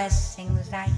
blessings. I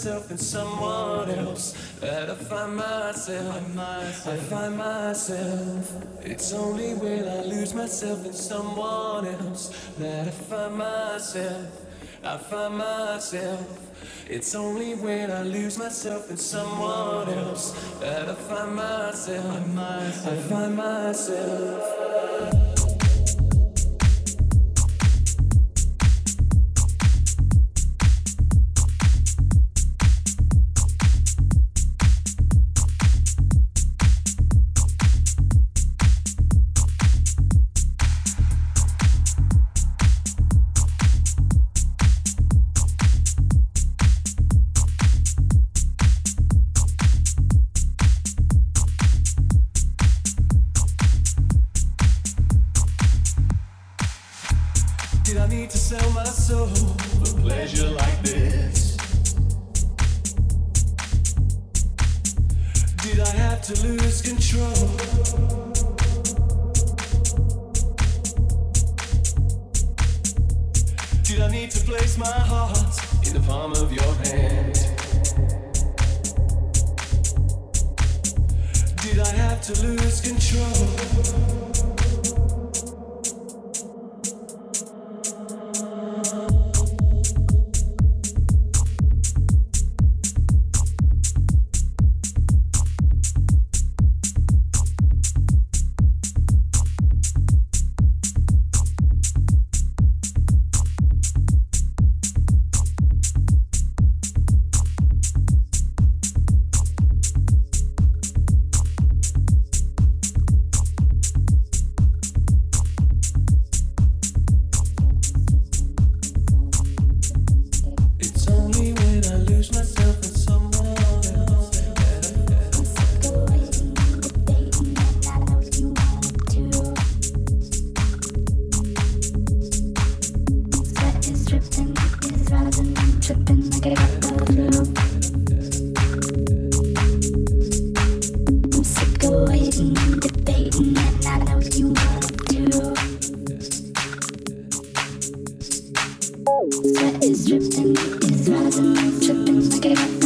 myself in someone else that I find myself. I find myself. It's only when I lose myself in someone else that I find myself. I find myself. It's only when I lose myself in someone else that I find myself. I find myself. Gracias.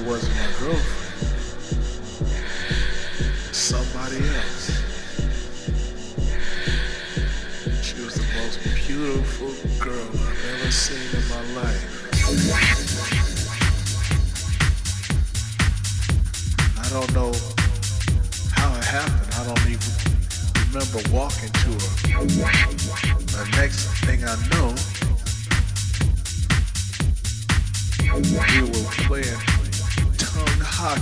It wasn't my girlfriend. Somebody else. She was the most beautiful girl I've ever seen in my life. I don't know how it happened. I don't even remember walking to her. The next thing I know, we were playing I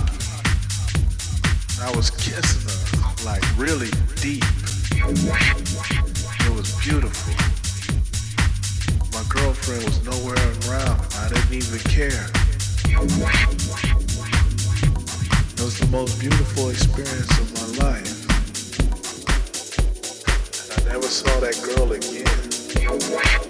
was kissing her like really deep. It was beautiful. My girlfriend was nowhere around. I didn't even care. It was the most beautiful experience of my life. And I never saw that girl again.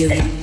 Too late.